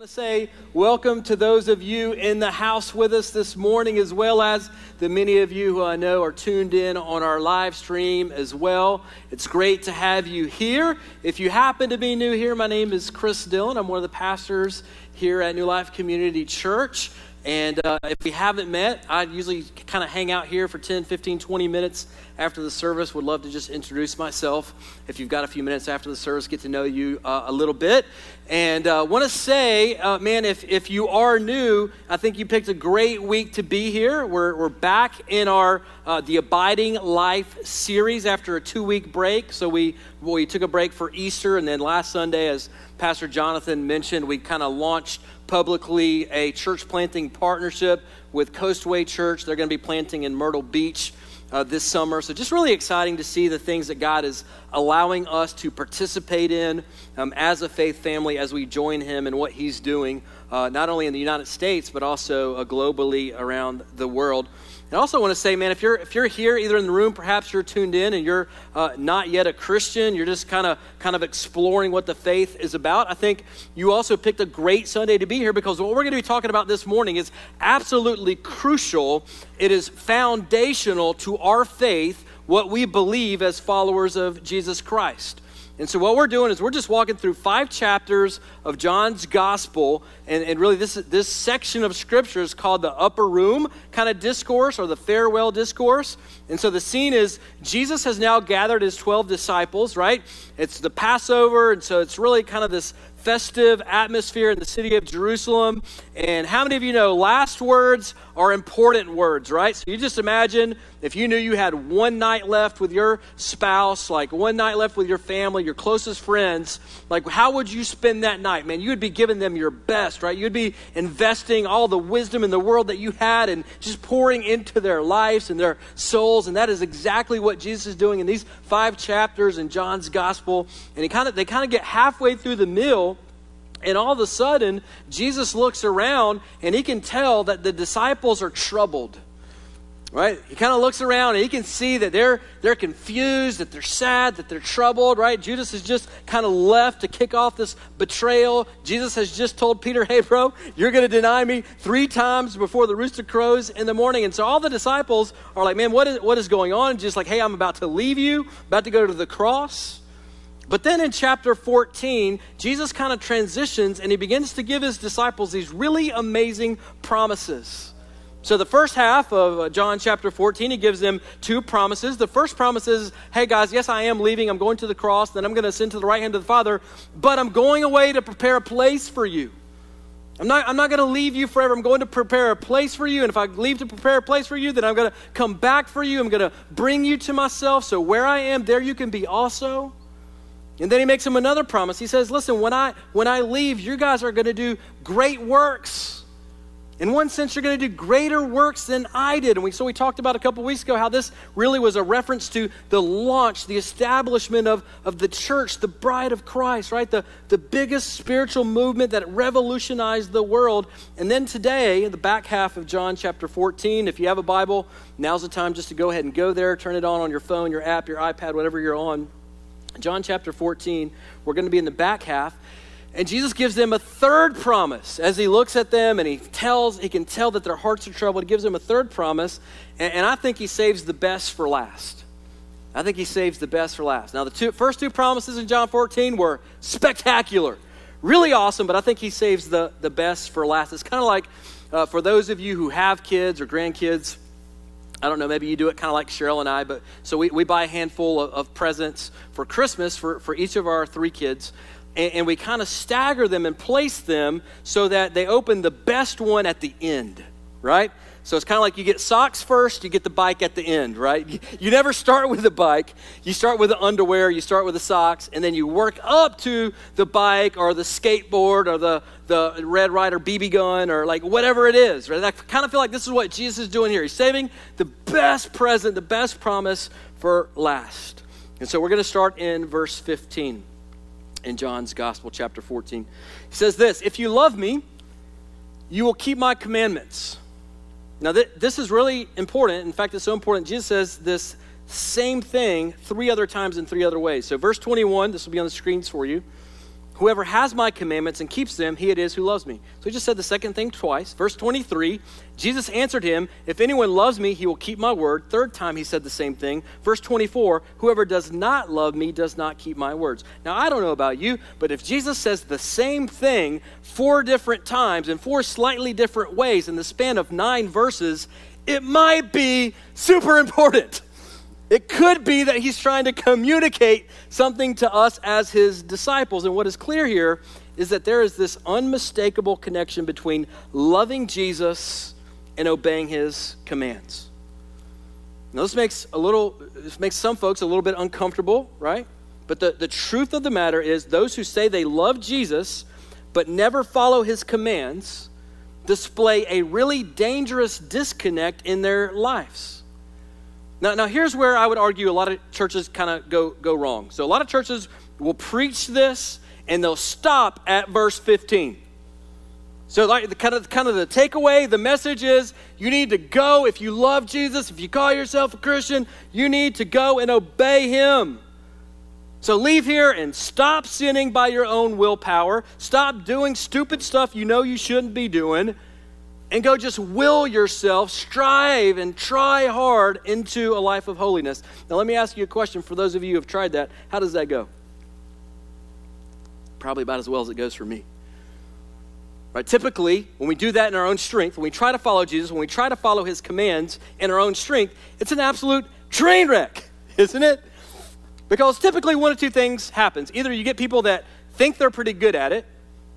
want to say welcome to those of you in the house with us this morning, as well as the many of you who I know are tuned in on our live stream as well. It's great to have you here. If you happen to be new here, my name is Chris Dillon. I'm one of the pastors here at New Life Community Church. And uh, if we haven't met, I usually kind of hang out here for 10, 15, 20 minutes after the service. Would love to just introduce myself. If you've got a few minutes after the service, get to know you uh, a little bit. And uh, want to say, uh, man, if, if you are new, I think you picked a great week to be here. We're, we're back in our uh, The Abiding Life series after a two week break. So we, we took a break for Easter, and then last Sunday, as Pastor Jonathan mentioned, we kind of launched publicly a church planting partnership with Coastway Church. They're going to be planting in Myrtle Beach uh, this summer. So, just really exciting to see the things that God is allowing us to participate in um, as a faith family as we join Him in what He's doing, uh, not only in the United States, but also uh, globally around the world. I also want to say, man, if you're if you're here, either in the room, perhaps you're tuned in, and you're uh, not yet a Christian, you're just kind of kind of exploring what the faith is about. I think you also picked a great Sunday to be here because what we're going to be talking about this morning is absolutely crucial. It is foundational to our faith, what we believe as followers of Jesus Christ. And so, what we're doing is we're just walking through five chapters of John's gospel. And, and really, this, this section of scripture is called the upper room kind of discourse or the farewell discourse. And so, the scene is Jesus has now gathered his 12 disciples, right? It's the Passover. And so, it's really kind of this festive atmosphere in the city of Jerusalem. And how many of you know last words are important words, right? So you just imagine if you knew you had one night left with your spouse, like one night left with your family, your closest friends, like how would you spend that night, man? You would be giving them your best, right? You'd be investing all the wisdom in the world that you had and just pouring into their lives and their souls. And that is exactly what Jesus is doing in these five chapters in John's gospel. And he kind of they kind of get halfway through the meal and all of a sudden, Jesus looks around and he can tell that the disciples are troubled. Right? He kind of looks around and he can see that they're they're confused, that they're sad, that they're troubled, right? Judas has just kind of left to kick off this betrayal. Jesus has just told Peter, "Hey bro, you're going to deny me 3 times before the rooster crows in the morning." And so all the disciples are like, "Man, what is what is going on?" just like, "Hey, I'm about to leave you, about to go to the cross." But then in chapter 14, Jesus kind of transitions and he begins to give his disciples these really amazing promises. So, the first half of uh, John chapter 14, he gives them two promises. The first promise is, hey guys, yes, I am leaving. I'm going to the cross. Then I'm going to ascend to the right hand of the Father. But I'm going away to prepare a place for you. I'm not, I'm not going to leave you forever. I'm going to prepare a place for you. And if I leave to prepare a place for you, then I'm going to come back for you. I'm going to bring you to myself. So, where I am, there you can be also. And then he makes him another promise. He says, Listen, when I, when I leave, you guys are going to do great works. In one sense, you're going to do greater works than I did. And we, so we talked about a couple weeks ago how this really was a reference to the launch, the establishment of, of the church, the bride of Christ, right? The, the biggest spiritual movement that revolutionized the world. And then today, the back half of John chapter 14, if you have a Bible, now's the time just to go ahead and go there, turn it on on your phone, your app, your iPad, whatever you're on. John chapter 14, we're going to be in the back half. And Jesus gives them a third promise as he looks at them and he tells, he can tell that their hearts are troubled. He gives them a third promise, and, and I think he saves the best for last. I think he saves the best for last. Now, the two, first two promises in John 14 were spectacular, really awesome, but I think he saves the, the best for last. It's kind of like uh, for those of you who have kids or grandkids, I don't know, maybe you do it kind of like Cheryl and I, but so we, we buy a handful of, of presents for Christmas for, for each of our three kids. And, and we kind of stagger them and place them so that they open the best one at the end, right? So it's kind of like you get socks first, you get the bike at the end, right? You never start with the bike. You start with the underwear, you start with the socks, and then you work up to the bike or the skateboard or the, the Red Ryder BB gun or like whatever it is, right? I kind of feel like this is what Jesus is doing here. He's saving the best present, the best promise for last. And so we're going to start in verse 15 in John's Gospel, chapter 14. He says this If you love me, you will keep my commandments. Now, th- this is really important. In fact, it's so important. Jesus says this same thing three other times in three other ways. So, verse 21, this will be on the screens for you. Whoever has my commandments and keeps them, he it is who loves me. So he just said the second thing twice. Verse 23, Jesus answered him, If anyone loves me, he will keep my word. Third time he said the same thing. Verse 24, Whoever does not love me does not keep my words. Now, I don't know about you, but if Jesus says the same thing four different times in four slightly different ways in the span of nine verses, it might be super important. It could be that he's trying to communicate something to us as his disciples. And what is clear here is that there is this unmistakable connection between loving Jesus and obeying his commands. Now, this makes a little, this makes some folks a little bit uncomfortable, right? But the, the truth of the matter is, those who say they love Jesus but never follow his commands display a really dangerous disconnect in their lives. Now, now here's where I would argue a lot of churches kind of go, go wrong. So a lot of churches will preach this and they'll stop at verse 15. So like the kind of kind of the takeaway, the message is you need to go if you love Jesus, if you call yourself a Christian, you need to go and obey him. So leave here and stop sinning by your own willpower. Stop doing stupid stuff you know you shouldn't be doing and go just will yourself, strive and try hard into a life of holiness. Now, let me ask you a question for those of you who have tried that. How does that go? Probably about as well as it goes for me. Right? Typically, when we do that in our own strength, when we try to follow Jesus, when we try to follow his commands in our own strength, it's an absolute train wreck, isn't it? Because typically one of two things happens. Either you get people that think they're pretty good at it,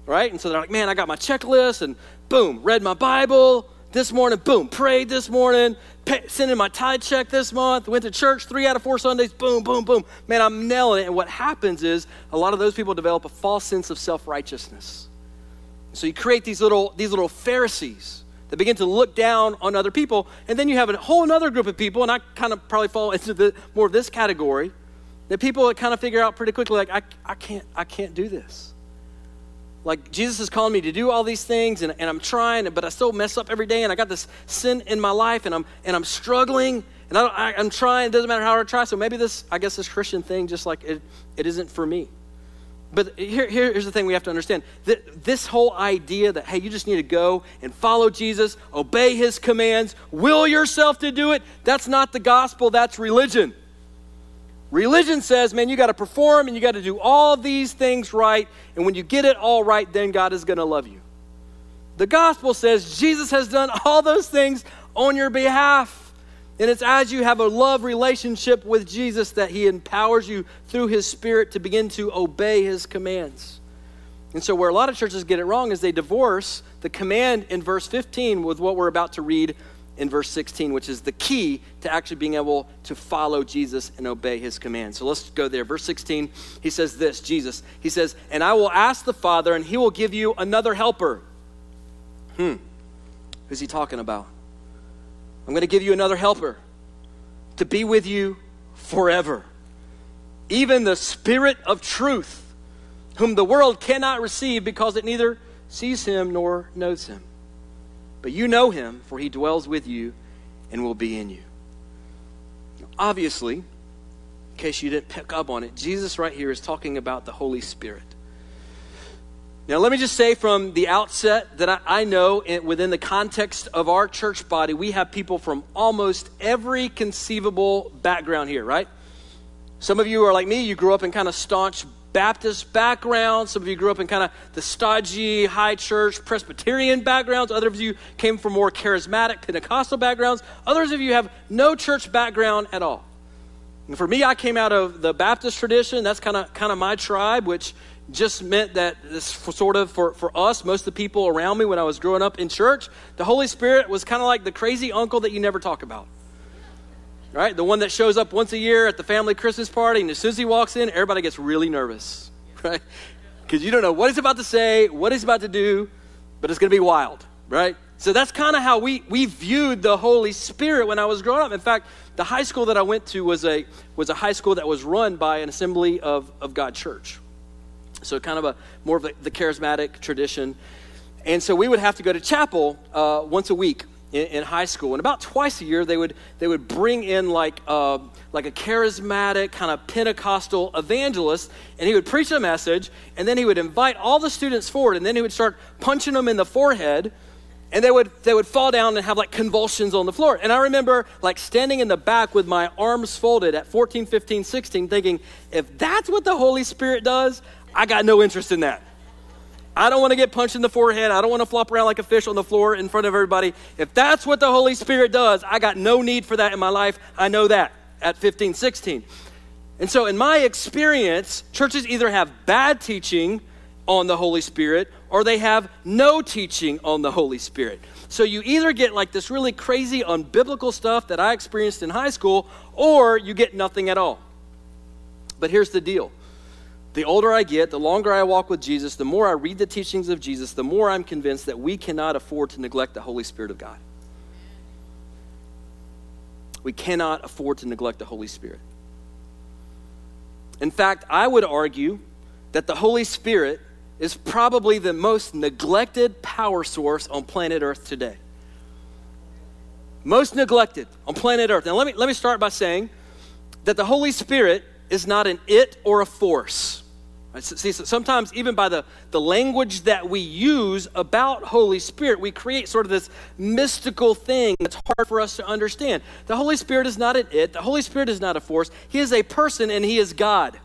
right? And so they're like, man, I got my checklist and boom, read my Bible this morning, boom, prayed this morning, pay, sent in my tithe check this month, went to church three out of four Sundays, boom, boom, boom. Man, I'm nailing it. And what happens is a lot of those people develop a false sense of self righteousness. So you create these little, these little Pharisees that begin to look down on other people. And then you have a whole other group of people, and I kind of probably fall into the, more of this category, that people kind of figure out pretty quickly, like, I, I, can't, I can't do this. Like, Jesus is calling me to do all these things, and, and I'm trying, but I still mess up every day, and I got this sin in my life, and I'm, and I'm struggling, and I, am trying. It doesn't matter how hard I try. So maybe this, I guess, this Christian thing, just like it, it isn't for me. But here, here's the thing we have to understand this whole idea that, hey, you just need to go and follow Jesus, obey his commands, will yourself to do it, that's not the gospel, that's religion. Religion says, man, you got to perform and you got to do all these things right. And when you get it all right, then God is going to love you. The gospel says Jesus has done all those things on your behalf. And it's as you have a love relationship with Jesus that he empowers you through his spirit to begin to obey his commands. And so, where a lot of churches get it wrong is they divorce the command in verse 15 with what we're about to read in verse 16, which is the key to actually being able to follow Jesus and obey his commands. So let's go there. Verse 16, he says this Jesus, he says, And I will ask the Father, and he will give you another helper. Hmm. Who's he talking about? I'm going to give you another helper to be with you forever. Even the Spirit of truth, whom the world cannot receive because it neither sees him nor knows him. But you know him, for he dwells with you and will be in you. Obviously, in case you didn't pick up on it, Jesus right here is talking about the Holy Spirit. Now, let me just say from the outset that I, I know in, within the context of our church body, we have people from almost every conceivable background here, right? Some of you are like me, you grew up in kind of staunch Baptist backgrounds. Some of you grew up in kind of the stodgy, high church, Presbyterian backgrounds. Others of you came from more charismatic, Pentecostal backgrounds. Others of you have no church background at all. And for me, I came out of the Baptist tradition. That's kind of kind of my tribe, which just meant that this sort of for, for us, most of the people around me when I was growing up in church, the Holy Spirit was kind of like the crazy uncle that you never talk about right? The one that shows up once a year at the family Christmas party, and as soon as he walks in, everybody gets really nervous, right? Because you don't know what he's about to say, what he's about to do, but it's going to be wild, right? So that's kind of how we, we viewed the Holy Spirit when I was growing up. In fact, the high school that I went to was a, was a high school that was run by an assembly of, of God church. So kind of a more of the, the charismatic tradition. And so we would have to go to chapel uh, once a week in, in, high school, and about twice a year they would they would bring in like uh, like a charismatic kind of Pentecostal evangelist, and he would preach a message, and then he would invite all the students forward, and then he would start punching them in the forehead, and they would they would fall down and have like convulsions on the floor. And I remember like standing in the back with my arms folded at 14, 15, 16, thinking, if that's what the Holy Spirit does, I got no interest in that. I don't want to get punched in the forehead. I don't want to flop around like a fish on the floor in front of everybody. If that's what the Holy Spirit does, I got no need for that in my life. I know that at 15, 16. And so, in my experience, churches either have bad teaching on the Holy Spirit or they have no teaching on the Holy Spirit. So, you either get like this really crazy, unbiblical stuff that I experienced in high school, or you get nothing at all. But here's the deal the older I get, the longer I walk with Jesus, the more I read the teachings of Jesus, the more I'm convinced that we cannot afford to neglect the Holy Spirit of God. We cannot afford to neglect the Holy Spirit. In fact, I would argue that the Holy Spirit is probably the most neglected power source on planet Earth today. Most neglected on planet Earth. Now, let me, let me start by saying that the Holy Spirit is not an it or a force. See, sometimes even by the, the language that we use about Holy Spirit, we create sort of this mystical thing that's hard for us to understand. The Holy Spirit is not an it. The Holy Spirit is not a force. He is a person and He is God.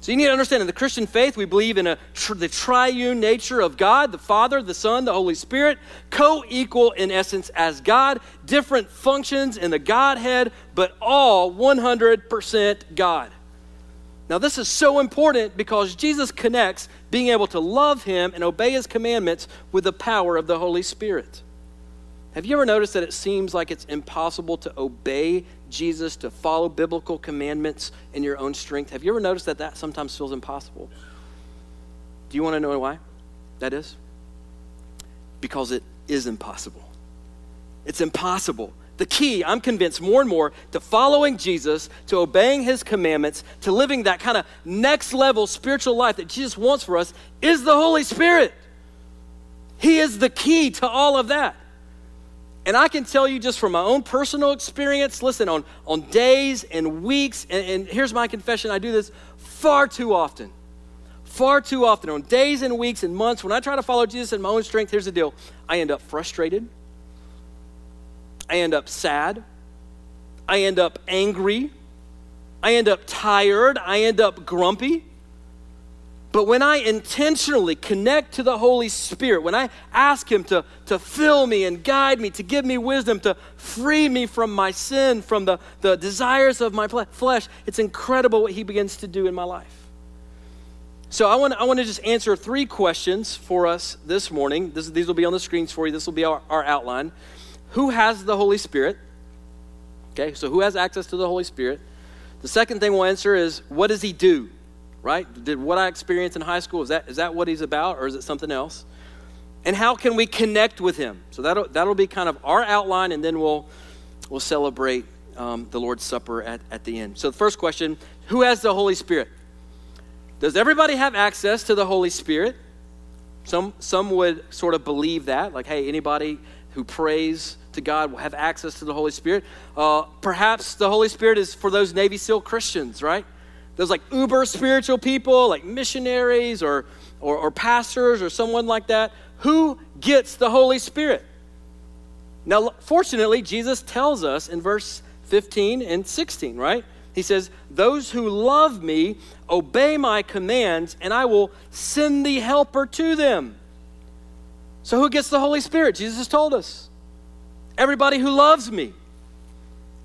So you need to understand in the Christian faith, we believe in a, the triune nature of God, the Father, the Son, the Holy Spirit, co equal in essence as God, different functions in the Godhead, but all 100% God. Now, this is so important because Jesus connects being able to love Him and obey His commandments with the power of the Holy Spirit. Have you ever noticed that it seems like it's impossible to obey Jesus, to follow biblical commandments in your own strength? Have you ever noticed that that sometimes feels impossible? Do you want to know why that is? Because it is impossible. It's impossible the key, I'm convinced more and more, to following Jesus, to obeying his commandments, to living that kind of next level spiritual life that Jesus wants for us is the Holy Spirit. He is the key to all of that. And I can tell you just from my own personal experience, listen, on, on days and weeks, and, and here's my confession I do this far too often. Far too often, on days and weeks and months, when I try to follow Jesus in my own strength, here's the deal I end up frustrated. I end up sad. I end up angry. I end up tired. I end up grumpy. But when I intentionally connect to the Holy Spirit, when I ask Him to, to fill me and guide me, to give me wisdom, to free me from my sin, from the, the desires of my flesh, it's incredible what He begins to do in my life. So I want, I want to just answer three questions for us this morning. This, these will be on the screens for you. This will be our, our outline who has the Holy Spirit? Okay, so who has access to the Holy Spirit? The second thing we'll answer is what does he do? Right? Did what I experienced in high school, is that, is that what he's about or is it something else? And how can we connect with him? So that'll, that'll be kind of our outline and then we'll, we'll celebrate um, the Lord's Supper at, at the end. So the first question who has the Holy Spirit? Does everybody have access to the Holy Spirit? Some, some would sort of believe that, like, hey, anybody who prays to God will have access to the Holy Spirit. Uh, perhaps the Holy Spirit is for those Navy SEAL Christians, right? Those like uber spiritual people, like missionaries or, or, or pastors or someone like that. Who gets the Holy Spirit? Now, fortunately, Jesus tells us in verse 15 and 16, right? He says, Those who love me obey my commands, and I will send the helper to them. So, who gets the Holy Spirit? Jesus has told us everybody who loves me.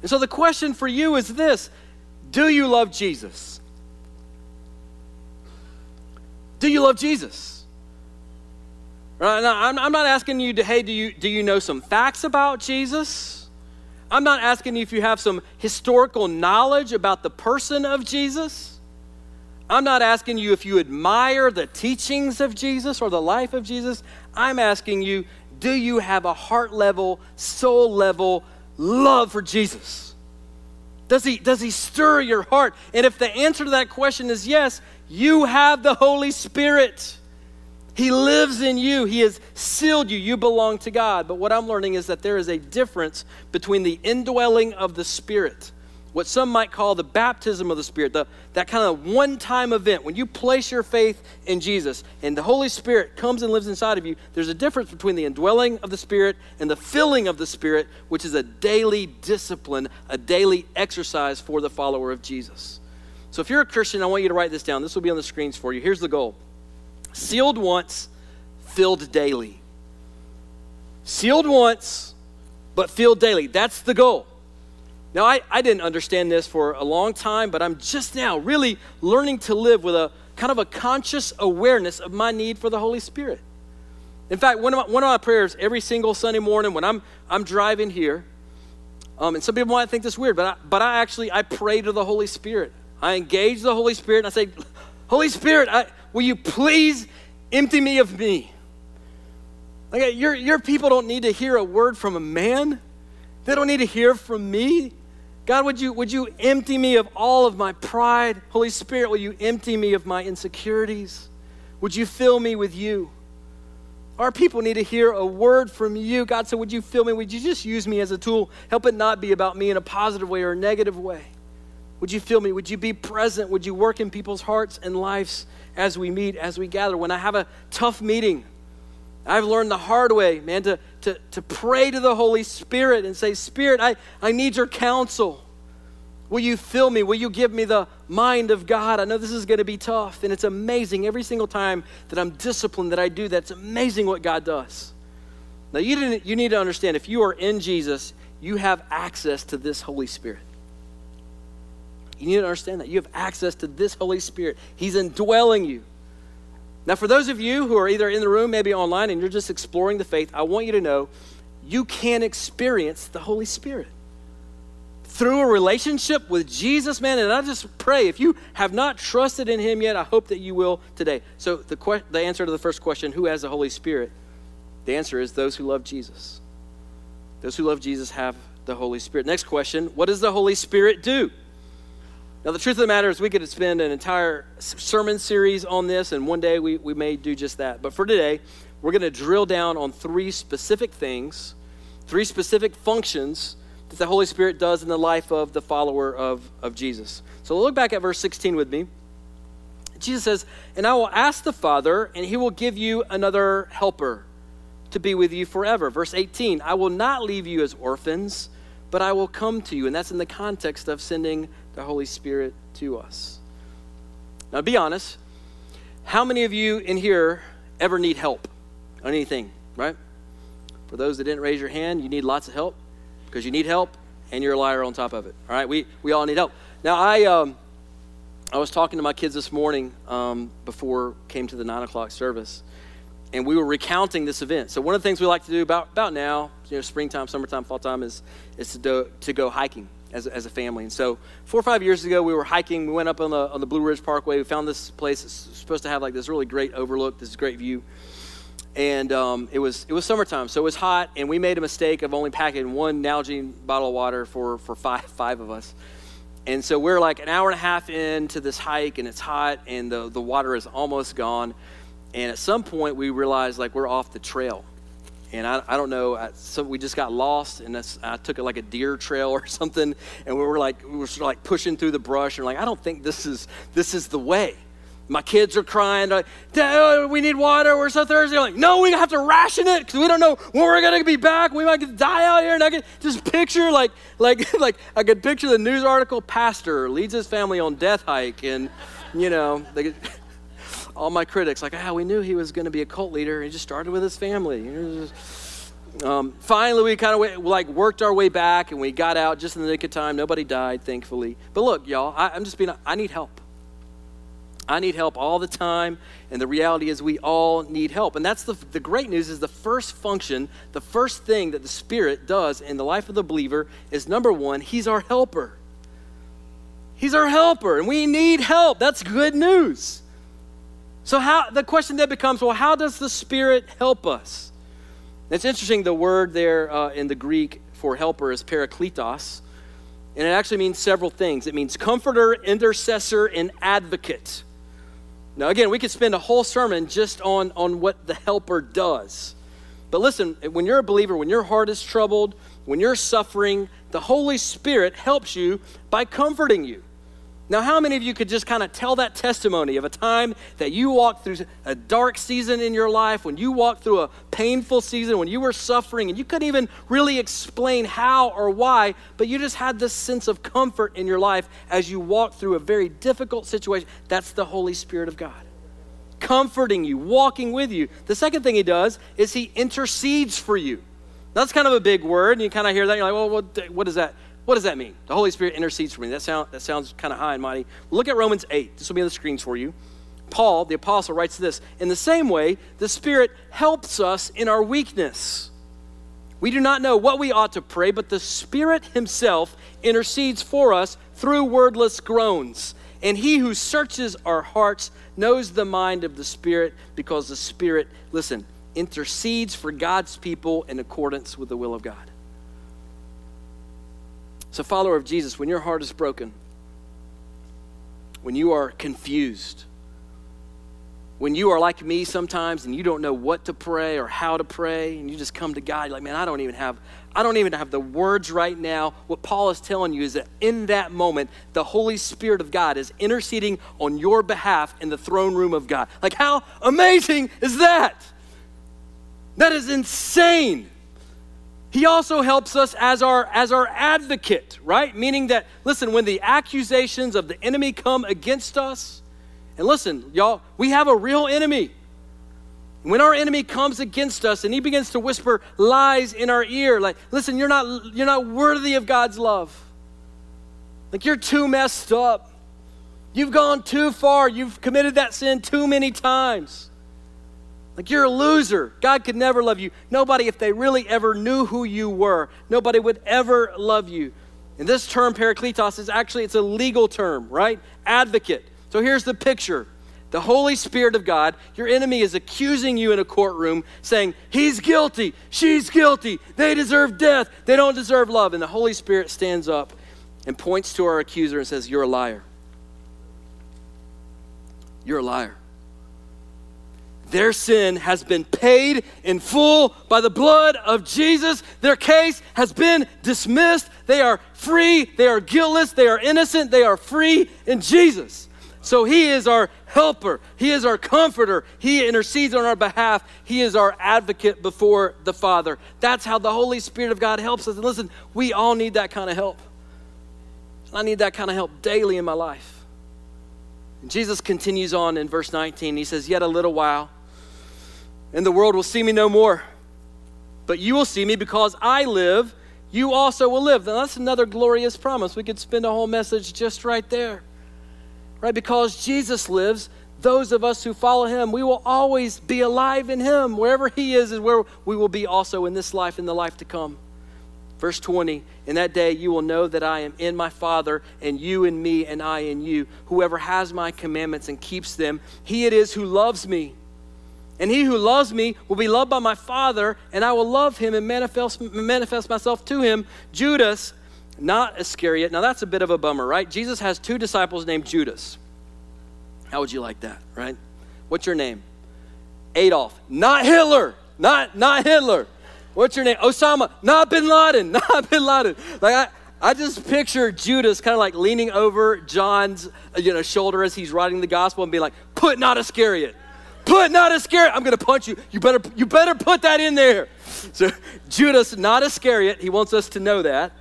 And so, the question for you is this Do you love Jesus? Do you love Jesus? Right, now, I'm, I'm not asking you to, hey, do you, do you know some facts about Jesus? I'm not asking you if you have some historical knowledge about the person of Jesus. I'm not asking you if you admire the teachings of Jesus or the life of Jesus. I'm asking you, do you have a heart level, soul level love for Jesus? Does he, does he stir your heart? And if the answer to that question is yes, you have the Holy Spirit. He lives in you. He has sealed you. You belong to God. But what I'm learning is that there is a difference between the indwelling of the Spirit what some might call the baptism of the Spirit, the, that kind of one time event. When you place your faith in Jesus and the Holy Spirit comes and lives inside of you, there's a difference between the indwelling of the Spirit and the filling of the Spirit, which is a daily discipline, a daily exercise for the follower of Jesus. So if you're a Christian, I want you to write this down. This will be on the screens for you. Here's the goal sealed once, filled daily. Sealed once, but filled daily. That's the goal. Now, I, I didn't understand this for a long time, but I'm just now really learning to live with a kind of a conscious awareness of my need for the Holy Spirit. In fact, one of my, one of my prayers every single Sunday morning when I'm, I'm driving here, um, and some people might think this weird, but I, but I actually, I pray to the Holy Spirit. I engage the Holy Spirit and I say, Holy Spirit, I, will you please empty me of me? Like, your, your people don't need to hear a word from a man. They don't need to hear from me. God, would you, would you empty me of all of my pride? Holy Spirit, will you empty me of my insecurities? Would you fill me with you? Our people need to hear a word from you. God said, Would you fill me? Would you just use me as a tool? Help it not be about me in a positive way or a negative way. Would you fill me? Would you be present? Would you work in people's hearts and lives as we meet, as we gather? When I have a tough meeting, I've learned the hard way, man, to, to, to pray to the Holy Spirit and say, Spirit, I, I need your counsel. Will you fill me? Will you give me the mind of God? I know this is going to be tough, and it's amazing every single time that I'm disciplined that I do that. It's amazing what God does. Now, you, didn't, you need to understand if you are in Jesus, you have access to this Holy Spirit. You need to understand that. You have access to this Holy Spirit, He's indwelling you. Now, for those of you who are either in the room, maybe online, and you're just exploring the faith, I want you to know you can experience the Holy Spirit through a relationship with Jesus, man. And I just pray if you have not trusted in Him yet, I hope that you will today. So, the, que- the answer to the first question who has the Holy Spirit? The answer is those who love Jesus. Those who love Jesus have the Holy Spirit. Next question What does the Holy Spirit do? Now, the truth of the matter is, we could spend an entire sermon series on this, and one day we, we may do just that. But for today, we're going to drill down on three specific things, three specific functions that the Holy Spirit does in the life of the follower of, of Jesus. So look back at verse 16 with me. Jesus says, And I will ask the Father, and he will give you another helper to be with you forever. Verse 18, I will not leave you as orphans, but I will come to you. And that's in the context of sending the Holy Spirit to us. Now, be honest. How many of you in here ever need help on anything, right? For those that didn't raise your hand, you need lots of help because you need help and you're a liar on top of it. All right, we, we all need help. Now, I, um, I was talking to my kids this morning um, before came to the nine o'clock service, and we were recounting this event. So one of the things we like to do about, about now, you know, springtime, summertime, fall time, is, is to, do, to go hiking as, as a family. And so four or five years ago, we were hiking. We went up on the, on the Blue Ridge Parkway. We found this place. It's supposed to have like this really great overlook, this great view. And um, it, was, it was summertime, so it was hot, and we made a mistake of only packing one Nalgene bottle of water for, for five, five of us. And so we're like an hour and a half into this hike, and it's hot, and the, the water is almost gone. And at some point, we realized like we're off the trail and I, I don't know, I, so we just got lost, and I took it like a deer trail or something, and we were like, we were sort of like pushing through the brush, and like, I don't think this is this is the way. My kids are crying, like, Dad, oh, we need water. We're so thirsty. I'm like, no, we have to ration it because we don't know when we're gonna be back. We might die out here. And I could just picture, like, like, like, I could picture the news article: pastor leads his family on death hike, and you know, they, all my critics, like, ah, we knew he was going to be a cult leader. He just started with his family. Um, finally, we kind of like worked our way back, and we got out just in the nick of time. Nobody died, thankfully. But look, y'all, I, I'm just being. I need help. I need help all the time, and the reality is we all need help. And that's the, the great news is the first function, the first thing that the Spirit does in the life of the believer is number one, He's our helper. He's our helper, and we need help. That's good news. So how the question then becomes, well, how does the Spirit help us? It's interesting. The word there uh, in the Greek for helper is parakletos, and it actually means several things. It means comforter, intercessor, and advocate. Now, again, we could spend a whole sermon just on, on what the helper does. But listen, when you're a believer, when your heart is troubled, when you're suffering, the Holy Spirit helps you by comforting you. Now, how many of you could just kind of tell that testimony of a time that you walked through a dark season in your life, when you walked through a painful season, when you were suffering, and you couldn't even really explain how or why, but you just had this sense of comfort in your life as you walked through a very difficult situation? That's the Holy Spirit of God. Comforting you, walking with you. The second thing he does is he intercedes for you. That's kind of a big word, and you kind of hear that, you're like, well, what, what does that what does that mean? The Holy Spirit intercedes for me. That, sound, that sounds kind of high and mighty. Look at Romans 8. This will be on the screens for you. Paul, the apostle, writes this In the same way, the Spirit helps us in our weakness. We do not know what we ought to pray, but the Spirit Himself intercedes for us through wordless groans. And He who searches our hearts knows the mind of the Spirit because the Spirit, listen, intercedes for God's people in accordance with the will of God. So, follower of Jesus, when your heart is broken, when you are confused, when you are like me sometimes and you don't know what to pray or how to pray, and you just come to God, you're like, man, I don't even have, I don't even have the words right now. What Paul is telling you is that in that moment, the Holy Spirit of God is interceding on your behalf in the throne room of God. Like, how amazing is that? That is insane. He also helps us as our as our advocate, right? Meaning that listen, when the accusations of the enemy come against us, and listen, y'all, we have a real enemy. When our enemy comes against us and he begins to whisper lies in our ear, like, listen, you're not you're not worthy of God's love. Like you're too messed up. You've gone too far. You've committed that sin too many times. Like you're a loser. God could never love you. Nobody, if they really ever knew who you were, nobody would ever love you. And this term, parakletos, is actually it's a legal term, right? Advocate. So here's the picture. The Holy Spirit of God, your enemy is accusing you in a courtroom, saying, He's guilty, she's guilty, they deserve death, they don't deserve love. And the Holy Spirit stands up and points to our accuser and says, You're a liar. You're a liar. Their sin has been paid in full by the blood of Jesus. Their case has been dismissed. They are free. They are guiltless. They are innocent. They are free in Jesus. So He is our helper. He is our comforter. He intercedes on our behalf. He is our advocate before the Father. That's how the Holy Spirit of God helps us. And listen, we all need that kind of help. I need that kind of help daily in my life. Jesus continues on in verse 19. He says, Yet a little while and the world will see me no more. But you will see me because I live, you also will live. Now, that's another glorious promise. We could spend a whole message just right there. Right? Because Jesus lives, those of us who follow him, we will always be alive in him. Wherever he is, is where we will be also in this life, in the life to come. Verse 20, in that day you will know that I am in my Father, and you in me, and I in you. Whoever has my commandments and keeps them, he it is who loves me. And he who loves me will be loved by my Father, and I will love him and manifest, manifest myself to him. Judas, not Iscariot. Now that's a bit of a bummer, right? Jesus has two disciples named Judas. How would you like that, right? What's your name? Adolf, not Hitler, not not Hitler. What's your name? Osama, not Bin Laden, not Bin Laden. Like I, I just picture Judas kind of like leaning over John's uh, you know shoulder as he's writing the gospel and being like, "Put not Iscariot." Put not Iscariot. I'm going to punch you. You better, you better put that in there. So Judas, not Iscariot, he wants us to know that,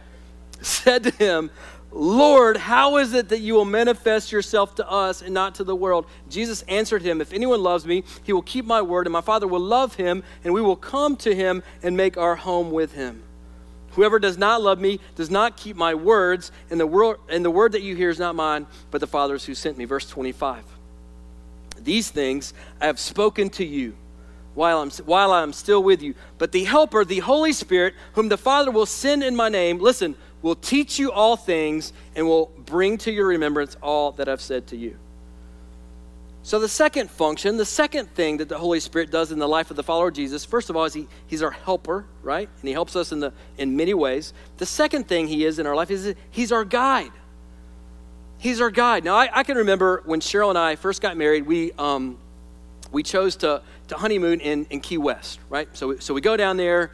said to him, Lord, how is it that you will manifest yourself to us and not to the world? Jesus answered him, If anyone loves me, he will keep my word, and my Father will love him, and we will come to him and make our home with him. Whoever does not love me does not keep my words, and the, world, and the word that you hear is not mine, but the Father's who sent me. Verse 25. These things I have spoken to you while I'm, while I'm still with you. But the Helper, the Holy Spirit, whom the Father will send in my name, listen, will teach you all things and will bring to your remembrance all that I've said to you. So, the second function, the second thing that the Holy Spirit does in the life of the follower of Jesus, first of all, is he, He's our helper, right? And He helps us in, the, in many ways. The second thing He is in our life is He's our guide. He's our guide. Now, I, I, can remember when Cheryl and I first got married, we, um, we chose to, to honeymoon in, in Key West, right? So, so we go down there,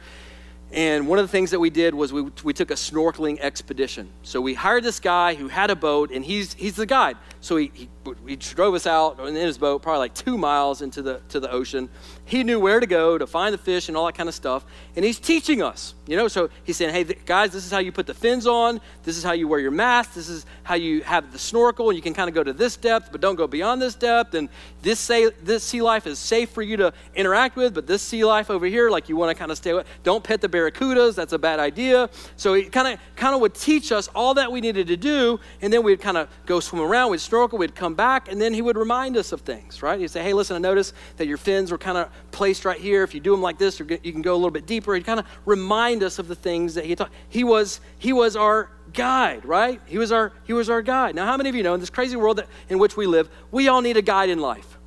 and one of the things that we did was we, we took a snorkeling expedition. So we hired this guy who had a boat, and he's, he's the guide. So he, he, he drove us out in his boat, probably like two miles into the, to the ocean. He knew where to go to find the fish and all that kind of stuff. And he's teaching us, you know. So he's saying, hey, guys, this is how you put the fins on. This is how you wear your mask. This is how you have the snorkel. And you can kind of go to this depth, but don't go beyond this depth. And this, say, this sea life is safe for you to interact with, but this sea life over here, like you want to kind of stay away. Don't pet the barracudas. That's a bad idea. So he kind of kind of would teach us all that we needed to do. And then we'd kind of go swim around. We'd snorkel. We'd come back. And then he would remind us of things, right? He'd say, hey, listen, I noticed that your fins were kind of placed right here. If you do them like this, you can go a little bit deeper. He'd kind of remind us of the things that he taught. He was, he was our guide, right? He was our, he was our guide. Now, how many of you know in this crazy world that, in which we live, we all need a guide in life?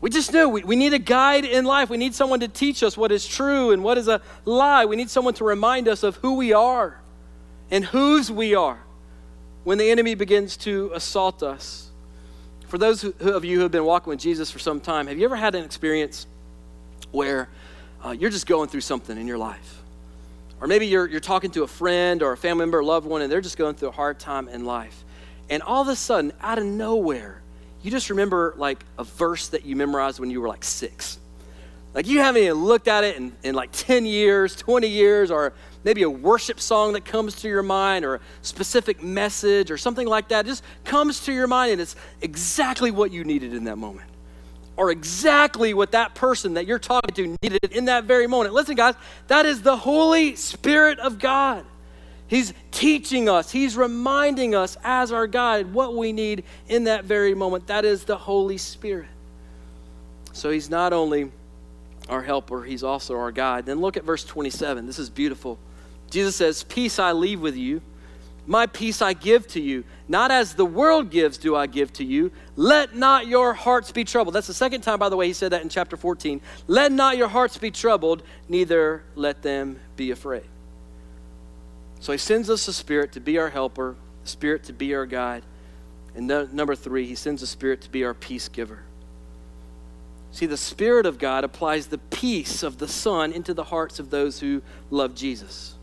We just know we, we need a guide in life. We need someone to teach us what is true and what is a lie. We need someone to remind us of who we are and whose we are when the enemy begins to assault us. For those of you who have been walking with Jesus for some time, have you ever had an experience where uh, you're just going through something in your life? Or maybe you're, you're talking to a friend or a family member or loved one, and they're just going through a hard time in life. And all of a sudden, out of nowhere, you just remember like a verse that you memorized when you were like six. Like you haven't even looked at it in, in like 10 years, 20 years, or maybe a worship song that comes to your mind or a specific message or something like that just comes to your mind and it's exactly what you needed in that moment or exactly what that person that you're talking to needed in that very moment. Listen, guys, that is the Holy Spirit of God. He's teaching us, He's reminding us as our guide what we need in that very moment. That is the Holy Spirit. So He's not only our helper, He's also our guide. Then look at verse 27. This is beautiful. Jesus says, Peace I leave with you, my peace I give to you. Not as the world gives, do I give to you. Let not your hearts be troubled. That's the second time, by the way, he said that in chapter 14. Let not your hearts be troubled, neither let them be afraid. So he sends us a spirit to be our helper, a spirit to be our guide. And no, number three, he sends a spirit to be our peace giver. See, the Spirit of God applies the peace of the Son into the hearts of those who love Jesus.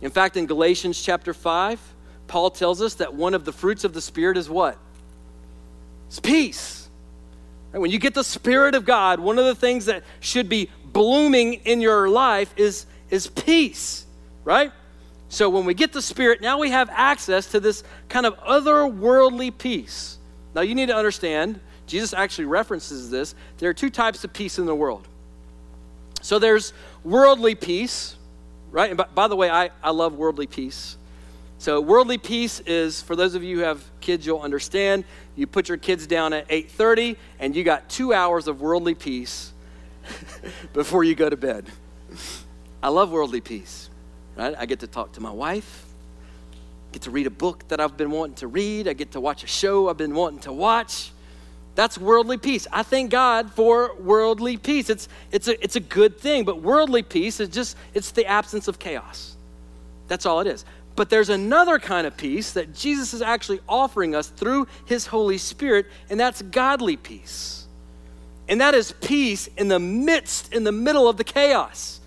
In fact, in Galatians chapter 5, Paul tells us that one of the fruits of the Spirit is what? It's peace. And When you get the Spirit of God, one of the things that should be blooming in your life is, is peace, right? So when we get the Spirit, now we have access to this kind of otherworldly peace. Now you need to understand, Jesus actually references this. There are two types of peace in the world. So there's worldly peace, right? And by, by the way, I, I love worldly peace. So worldly peace is for those of you who have kids, you'll understand. You put your kids down at 8:30 and you got 2 hours of worldly peace before you go to bed. I love worldly peace. Right? I get to talk to my wife. Get to read a book that I've been wanting to read. I get to watch a show I've been wanting to watch. That's worldly peace. I thank God for worldly peace. It's, it's, a, it's a good thing, but worldly peace is just, it's the absence of chaos. That's all it is. But there's another kind of peace that Jesus is actually offering us through his Holy Spirit, and that's godly peace. And that is peace in the midst, in the middle of the chaos.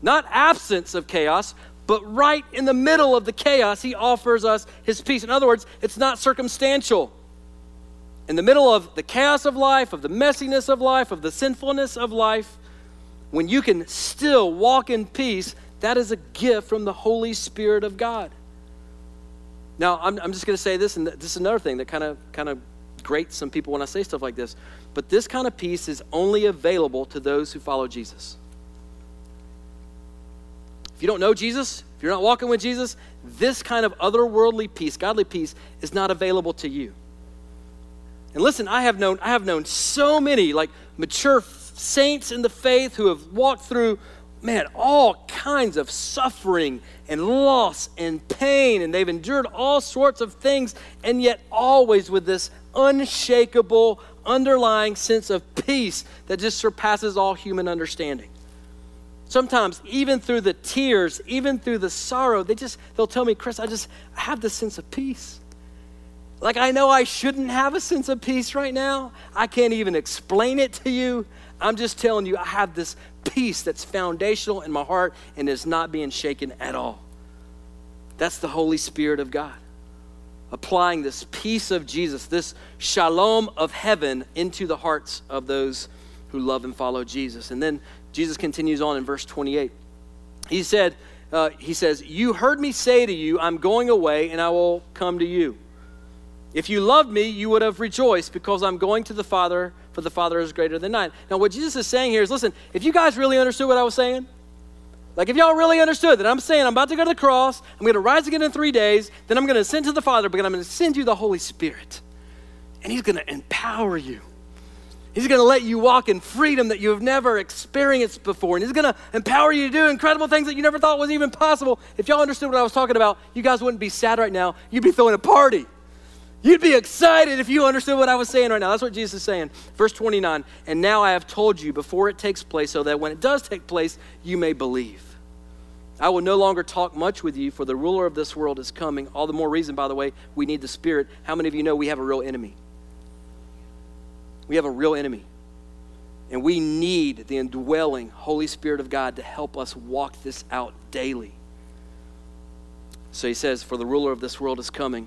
Not absence of chaos, but right in the middle of the chaos, he offers us his peace. In other words, it's not circumstantial in the middle of the chaos of life, of the messiness of life, of the sinfulness of life, when you can still walk in peace, that is a gift from the Holy Spirit of God. Now, I'm, I'm just going to say this, and this is another thing that kind of kind of grates some people when I say stuff like this. But this kind of peace is only available to those who follow Jesus. If you don't know Jesus, if you're not walking with Jesus, this kind of otherworldly peace, godly peace, is not available to you. And listen, I have known I have known so many like mature saints in the faith who have walked through man all kinds of suffering and loss and pain and they've endured all sorts of things and yet always with this unshakable underlying sense of peace that just surpasses all human understanding. Sometimes even through the tears, even through the sorrow, they just they'll tell me, "Chris, I just have this sense of peace." Like, I know I shouldn't have a sense of peace right now. I can't even explain it to you. I'm just telling you, I have this peace that's foundational in my heart and is not being shaken at all. That's the Holy Spirit of God. Applying this peace of Jesus, this shalom of heaven into the hearts of those who love and follow Jesus. And then Jesus continues on in verse 28. He said, uh, He says, You heard me say to you, I'm going away and I will come to you. If you loved me, you would have rejoiced because I'm going to the Father, for the Father is greater than I. Now, what Jesus is saying here is listen, if you guys really understood what I was saying, like if y'all really understood that I'm saying I'm about to go to the cross, I'm going to rise again in three days, then I'm going to ascend to the Father, but I'm going to send you the Holy Spirit. And He's going to empower you. He's going to let you walk in freedom that you have never experienced before. And He's going to empower you to do incredible things that you never thought was even possible. If y'all understood what I was talking about, you guys wouldn't be sad right now. You'd be throwing a party. You'd be excited if you understood what I was saying right now. That's what Jesus is saying. Verse 29 And now I have told you before it takes place, so that when it does take place, you may believe. I will no longer talk much with you, for the ruler of this world is coming. All the more reason, by the way, we need the Spirit. How many of you know we have a real enemy? We have a real enemy. And we need the indwelling Holy Spirit of God to help us walk this out daily. So he says, For the ruler of this world is coming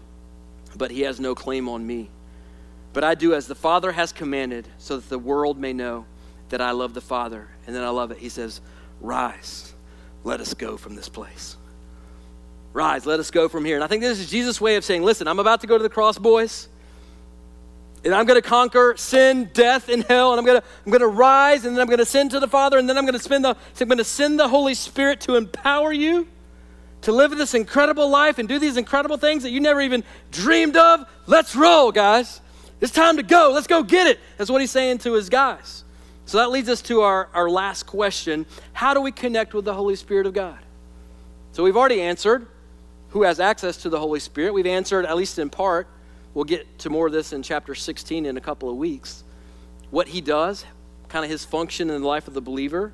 but he has no claim on me. But I do as the Father has commanded, so that the world may know that I love the Father. And then I love it. He says, Rise, let us go from this place. Rise, let us go from here. And I think this is Jesus' way of saying, Listen, I'm about to go to the cross, boys. And I'm going to conquer sin, death, and hell. And I'm going to, I'm going to rise, and then I'm going to send to the Father, and then I'm going to spend the, I'm going to send the Holy Spirit to empower you to live this incredible life and do these incredible things that you never even dreamed of, let's roll, guys. It's time to go. Let's go get it. That's what he's saying to his guys. So that leads us to our, our last question How do we connect with the Holy Spirit of God? So we've already answered who has access to the Holy Spirit. We've answered, at least in part, we'll get to more of this in chapter 16 in a couple of weeks. What he does, kind of his function in the life of the believer.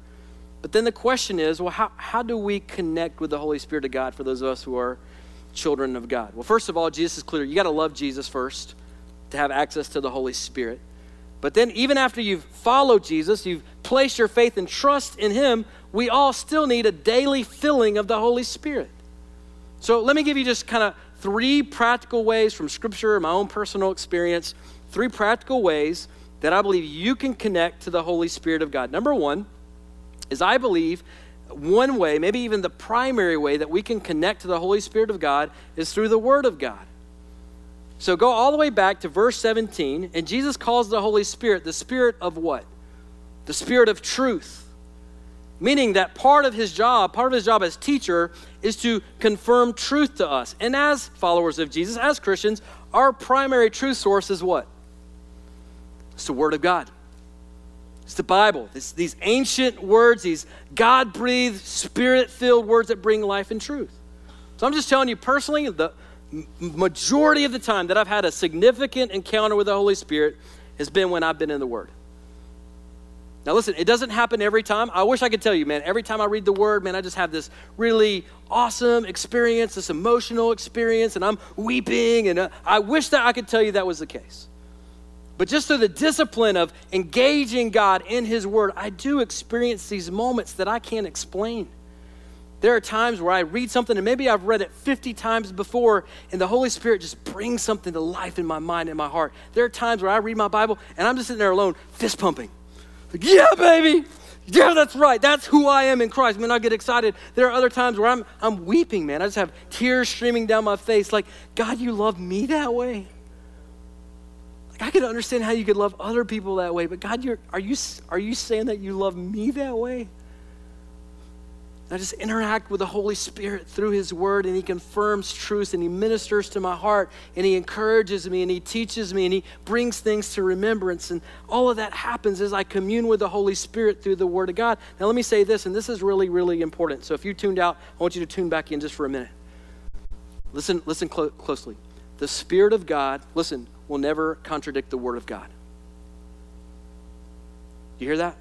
But then the question is well, how, how do we connect with the Holy Spirit of God for those of us who are children of God? Well, first of all, Jesus is clear. You got to love Jesus first to have access to the Holy Spirit. But then, even after you've followed Jesus, you've placed your faith and trust in Him, we all still need a daily filling of the Holy Spirit. So, let me give you just kind of three practical ways from Scripture, my own personal experience, three practical ways that I believe you can connect to the Holy Spirit of God. Number one, is I believe one way, maybe even the primary way that we can connect to the Holy Spirit of God is through the Word of God. So go all the way back to verse 17, and Jesus calls the Holy Spirit the Spirit of what? The Spirit of truth. Meaning that part of his job, part of his job as teacher, is to confirm truth to us. And as followers of Jesus, as Christians, our primary truth source is what? It's the Word of God. It's the Bible. It's these ancient words, these God breathed, spirit filled words that bring life and truth. So I'm just telling you personally, the majority of the time that I've had a significant encounter with the Holy Spirit has been when I've been in the Word. Now, listen, it doesn't happen every time. I wish I could tell you, man, every time I read the Word, man, I just have this really awesome experience, this emotional experience, and I'm weeping. And uh, I wish that I could tell you that was the case. But just through the discipline of engaging God in His Word, I do experience these moments that I can't explain. There are times where I read something and maybe I've read it 50 times before, and the Holy Spirit just brings something to life in my mind and my heart. There are times where I read my Bible and I'm just sitting there alone, fist pumping. Like, yeah, baby. Yeah, that's right. That's who I am in Christ. I mean, I get excited. There are other times where I'm, I'm weeping, man. I just have tears streaming down my face. Like, God, you love me that way? I could understand how you could love other people that way, but God, you're, are, you, are you saying that you love me that way? I just interact with the Holy Spirit through His Word, and He confirms truth, and He ministers to my heart, and He encourages me, and He teaches me, and He brings things to remembrance. And all of that happens as I commune with the Holy Spirit through the Word of God. Now, let me say this, and this is really, really important. So, if you tuned out, I want you to tune back in just for a minute. Listen, listen clo- closely. The Spirit of God, listen, will never contradict the Word of God. You hear that?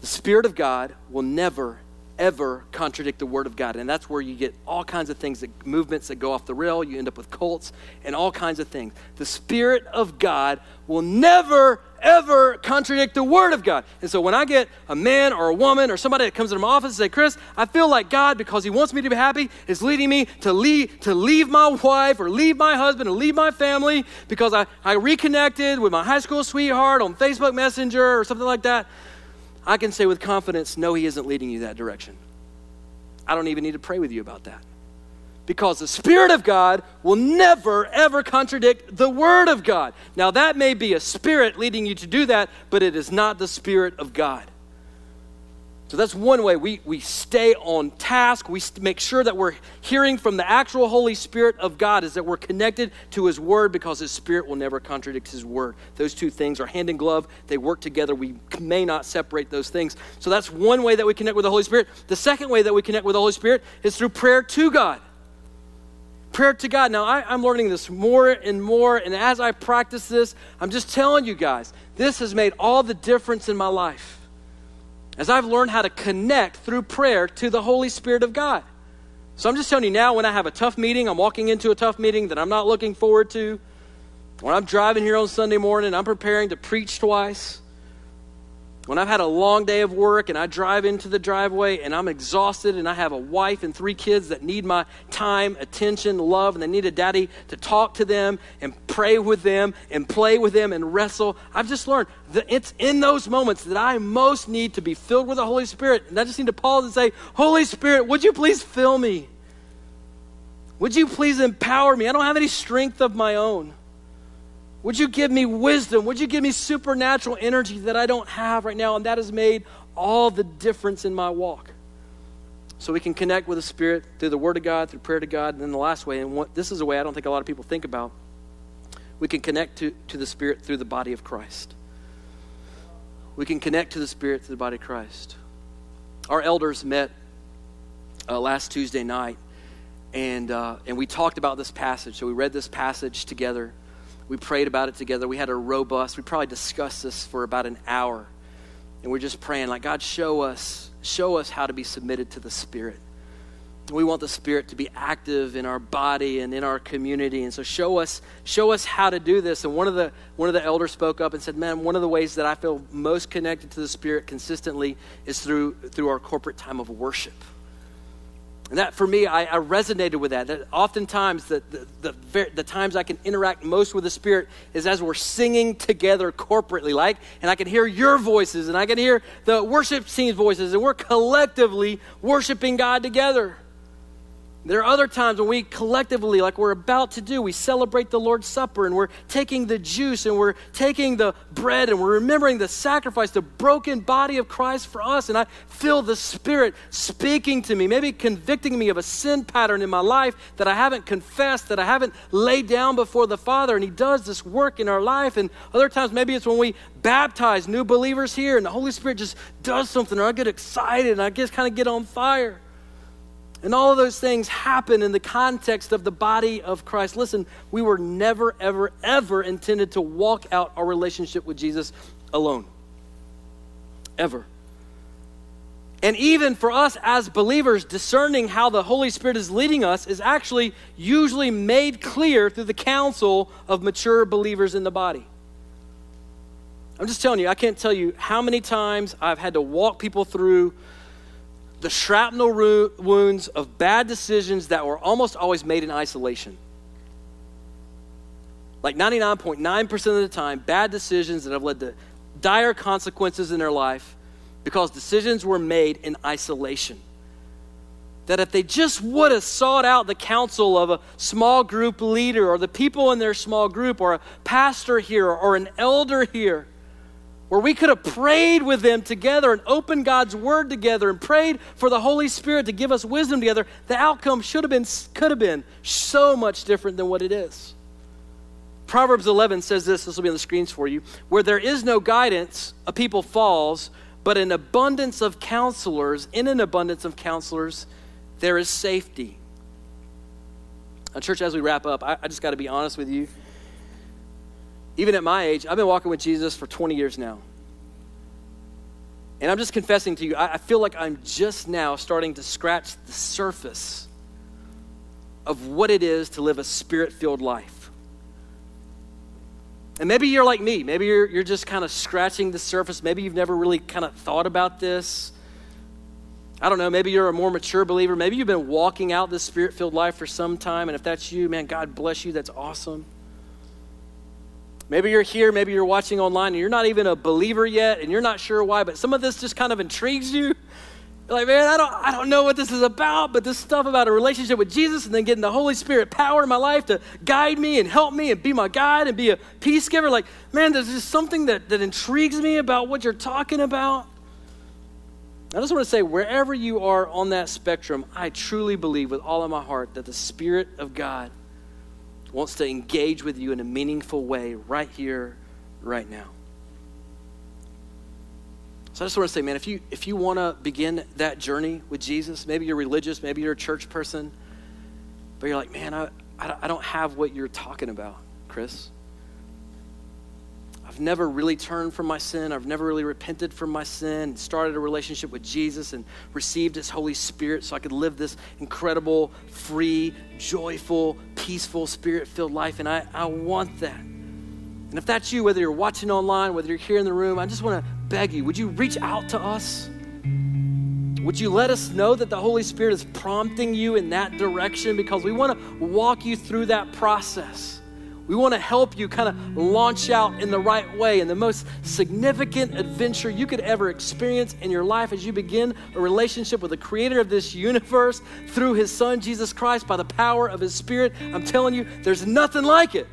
The Spirit of God will never ever contradict the word of God. And that's where you get all kinds of things, that, movements that go off the rail. You end up with cults and all kinds of things. The Spirit of God will never, ever contradict the word of God. And so when I get a man or a woman or somebody that comes into my office and say, Chris, I feel like God, because he wants me to be happy, is leading me to leave, to leave my wife or leave my husband or leave my family because I, I reconnected with my high school sweetheart on Facebook Messenger or something like that. I can say with confidence, no, He isn't leading you that direction. I don't even need to pray with you about that. Because the Spirit of God will never, ever contradict the Word of God. Now, that may be a spirit leading you to do that, but it is not the Spirit of God. So that's one way we, we stay on task. We make sure that we're hearing from the actual Holy Spirit of God, is that we're connected to His Word because His Spirit will never contradict His Word. Those two things are hand in glove, they work together. We may not separate those things. So that's one way that we connect with the Holy Spirit. The second way that we connect with the Holy Spirit is through prayer to God. Prayer to God. Now, I, I'm learning this more and more, and as I practice this, I'm just telling you guys, this has made all the difference in my life as I've learned how to connect through prayer to the Holy Spirit of God. So I'm just telling you now, when I have a tough meeting, I'm walking into a tough meeting that I'm not looking forward to. When I'm driving here on Sunday morning, I'm preparing to preach twice. When I've had a long day of work and I drive into the driveway and I'm exhausted and I have a wife and three kids that need my time, attention, love, and they need a daddy to talk to them and pray with them and play with them and wrestle, I've just learned that it's in those moments that I most need to be filled with the Holy Spirit. And I just need to pause and say, Holy Spirit, would you please fill me? Would you please empower me? I don't have any strength of my own. Would you give me wisdom? Would you give me supernatural energy that I don't have right now? And that has made all the difference in my walk. So we can connect with the Spirit through the Word of God, through prayer to God. And then the last way, and what, this is a way I don't think a lot of people think about, we can connect to, to the Spirit through the body of Christ. We can connect to the Spirit through the body of Christ. Our elders met uh, last Tuesday night, and, uh, and we talked about this passage. So we read this passage together. We prayed about it together. We had a robust, we probably discussed this for about an hour. And we're just praying, like, God, show us, show us how to be submitted to the Spirit. We want the Spirit to be active in our body and in our community. And so show us, show us how to do this. And one of the one of the elders spoke up and said, Man, one of the ways that I feel most connected to the Spirit consistently is through through our corporate time of worship. And that for me, I, I resonated with that. That oftentimes, the, the, the, the, times I can interact most with the Spirit is as we're singing together corporately, like, and I can hear your voices and I can hear the worship team's voices, and we're collectively worshiping God together. There are other times when we collectively, like we're about to do, we celebrate the Lord's Supper and we're taking the juice and we're taking the bread and we're remembering the sacrifice, the broken body of Christ for us. And I feel the Spirit speaking to me, maybe convicting me of a sin pattern in my life that I haven't confessed, that I haven't laid down before the Father. And He does this work in our life. And other times, maybe it's when we baptize new believers here and the Holy Spirit just does something, or I get excited and I just kind of get on fire. And all of those things happen in the context of the body of Christ. Listen, we were never, ever, ever intended to walk out our relationship with Jesus alone. Ever. And even for us as believers, discerning how the Holy Spirit is leading us is actually usually made clear through the counsel of mature believers in the body. I'm just telling you, I can't tell you how many times I've had to walk people through the shrapnel wounds of bad decisions that were almost always made in isolation. Like 99.9% of the time, bad decisions that have led to dire consequences in their life because decisions were made in isolation. That if they just would have sought out the counsel of a small group leader or the people in their small group or a pastor here or an elder here, where we could have prayed with them together and opened God's word together and prayed for the Holy Spirit to give us wisdom together, the outcome should have been could have been so much different than what it is. Proverbs 11 says this, this will be on the screens for you. Where there is no guidance, a people falls, but an abundance of counselors, in an abundance of counselors, there is safety. Now, church, as we wrap up, I, I just got to be honest with you even at my age, I've been walking with Jesus for 20 years now. And I'm just confessing to you, I, feel like I'm just now starting to scratch the surface of what it is to live a spirit filled life. And maybe you're like me. Maybe you're, you're just kind of scratching the surface. Maybe you've never really kind of thought about this. I don't know, maybe you're a more mature believer. Maybe you've been walking out this spirit filled life for some time. And if that's you, man, God bless you. That's awesome. Maybe you're here, maybe you're watching online, and you're not even a believer yet, and you're not sure why, but some of this just kind of intrigues you. You're like, man, I don't, I don't know what this is about, but this stuff about a relationship with Jesus and then getting the Holy Spirit power in my life to guide me and help me and be my guide and be a peace giver. Like, man, there's just something that, that intrigues me about what you're talking about. I just want to say, wherever you are on that spectrum, I truly believe with all of my heart that the Spirit of God wants to engage with you in a meaningful way right here, right now. So I just want to say, man, if you if you want to begin that journey with Jesus, maybe you're religious, maybe you're a church person, but you're like, man, I, I don't have what you're talking about, Chris. I've never really turned from my sin. I've never really repented from my sin, started a relationship with Jesus and received his Holy Spirit so I could live this incredible, free, joyful, peaceful, spirit filled life. And I, I want that. And if that's you, whether you're watching online, whether you're here in the room, I just want to beg you would you reach out to us? Would you let us know that the Holy Spirit is prompting you in that direction? Because we want to walk you through that process. We want to help you kind of launch out in the right way in the most significant adventure you could ever experience in your life as you begin a relationship with the creator of this universe through his son, Jesus Christ, by the power of his spirit. I'm telling you, there's nothing like it.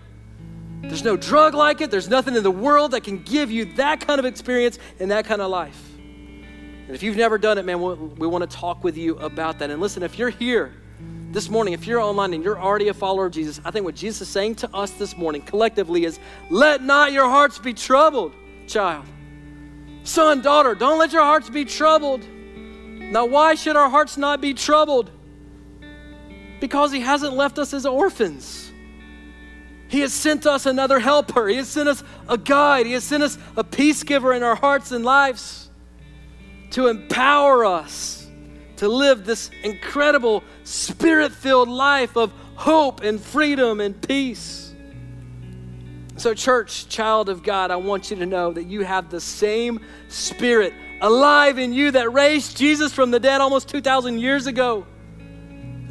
There's no drug like it. There's nothing in the world that can give you that kind of experience and that kind of life. And if you've never done it, man, we want to talk with you about that. And listen, if you're here, this morning, if you're online and you're already a follower of Jesus, I think what Jesus is saying to us this morning collectively is let not your hearts be troubled, child. Son, daughter, don't let your hearts be troubled. Now, why should our hearts not be troubled? Because He hasn't left us as orphans. He has sent us another helper. He has sent us a guide. He has sent us a peace giver in our hearts and lives to empower us to live this incredible spirit filled life of hope and freedom and peace. So, church, child of God, I want you to know that you have the same spirit alive in you that raised Jesus from the dead almost 2,000 years ago.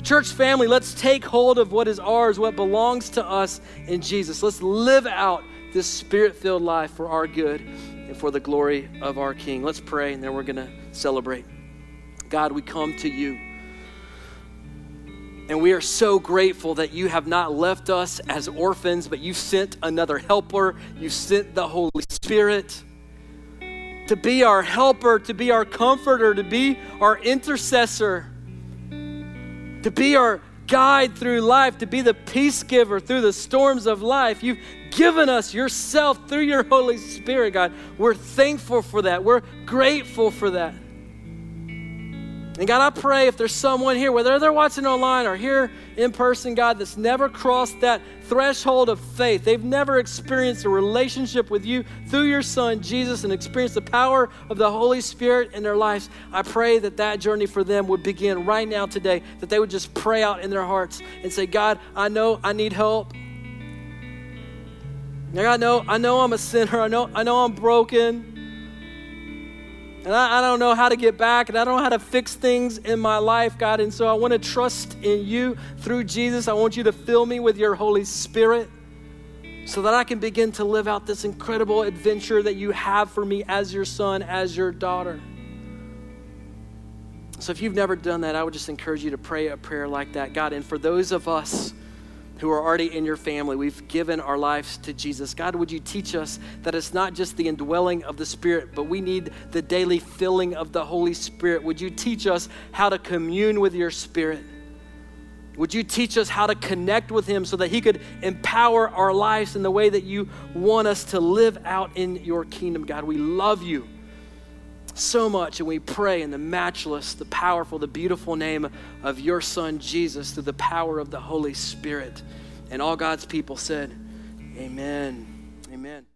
Church family, let's take hold of what is ours, what belongs to us in Jesus. Let's live out this spirit filled life for our good and for the glory of our King. Let's pray, and then we're going to celebrate. God, we come to you. And we are so grateful that you have not left us as orphans, but you've sent another helper. You've sent the Holy Spirit to be our helper, to be our comforter, to be our intercessor, to be our guide through life, to be the peace giver through the storms of life. You've given us yourself through your Holy Spirit, God. We're thankful for that. We're grateful for that. And God, I pray if there's someone here, whether they're watching online or here in person, God, that's never crossed that threshold of faith, they've never experienced a relationship with you through your Son, Jesus, and experienced the power of the Holy Spirit in their lives, I pray that that journey for them would begin right now today, that they would just pray out in their hearts and say, God, I know I need help. I know, I know I'm a sinner. I know, I know I'm broken. And I, I, don't know how to get back, and I don't know how to fix things in my life, God. And so I want to trust in you through Jesus. I want you to fill me with your Holy Spirit so that I can begin to live out this incredible adventure that you have for me as your son, as your daughter. So if you've never done that, I would just encourage you to pray a prayer like that, God. And for those of us, who are already in your family. We've given our lives to Jesus. God, would you teach us that it's not just the indwelling of the Spirit, but we need the daily filling of the Holy Spirit? Would you teach us how to commune with your Spirit? Would you teach us how to connect with Him so that He could empower our lives in the way that you want us to live out in your kingdom, God? We love you so much, and we pray in the matchless, the powerful, the beautiful name of your Son, Jesus, through the power of the Holy Spirit. And all God's people said, Amen. Amen.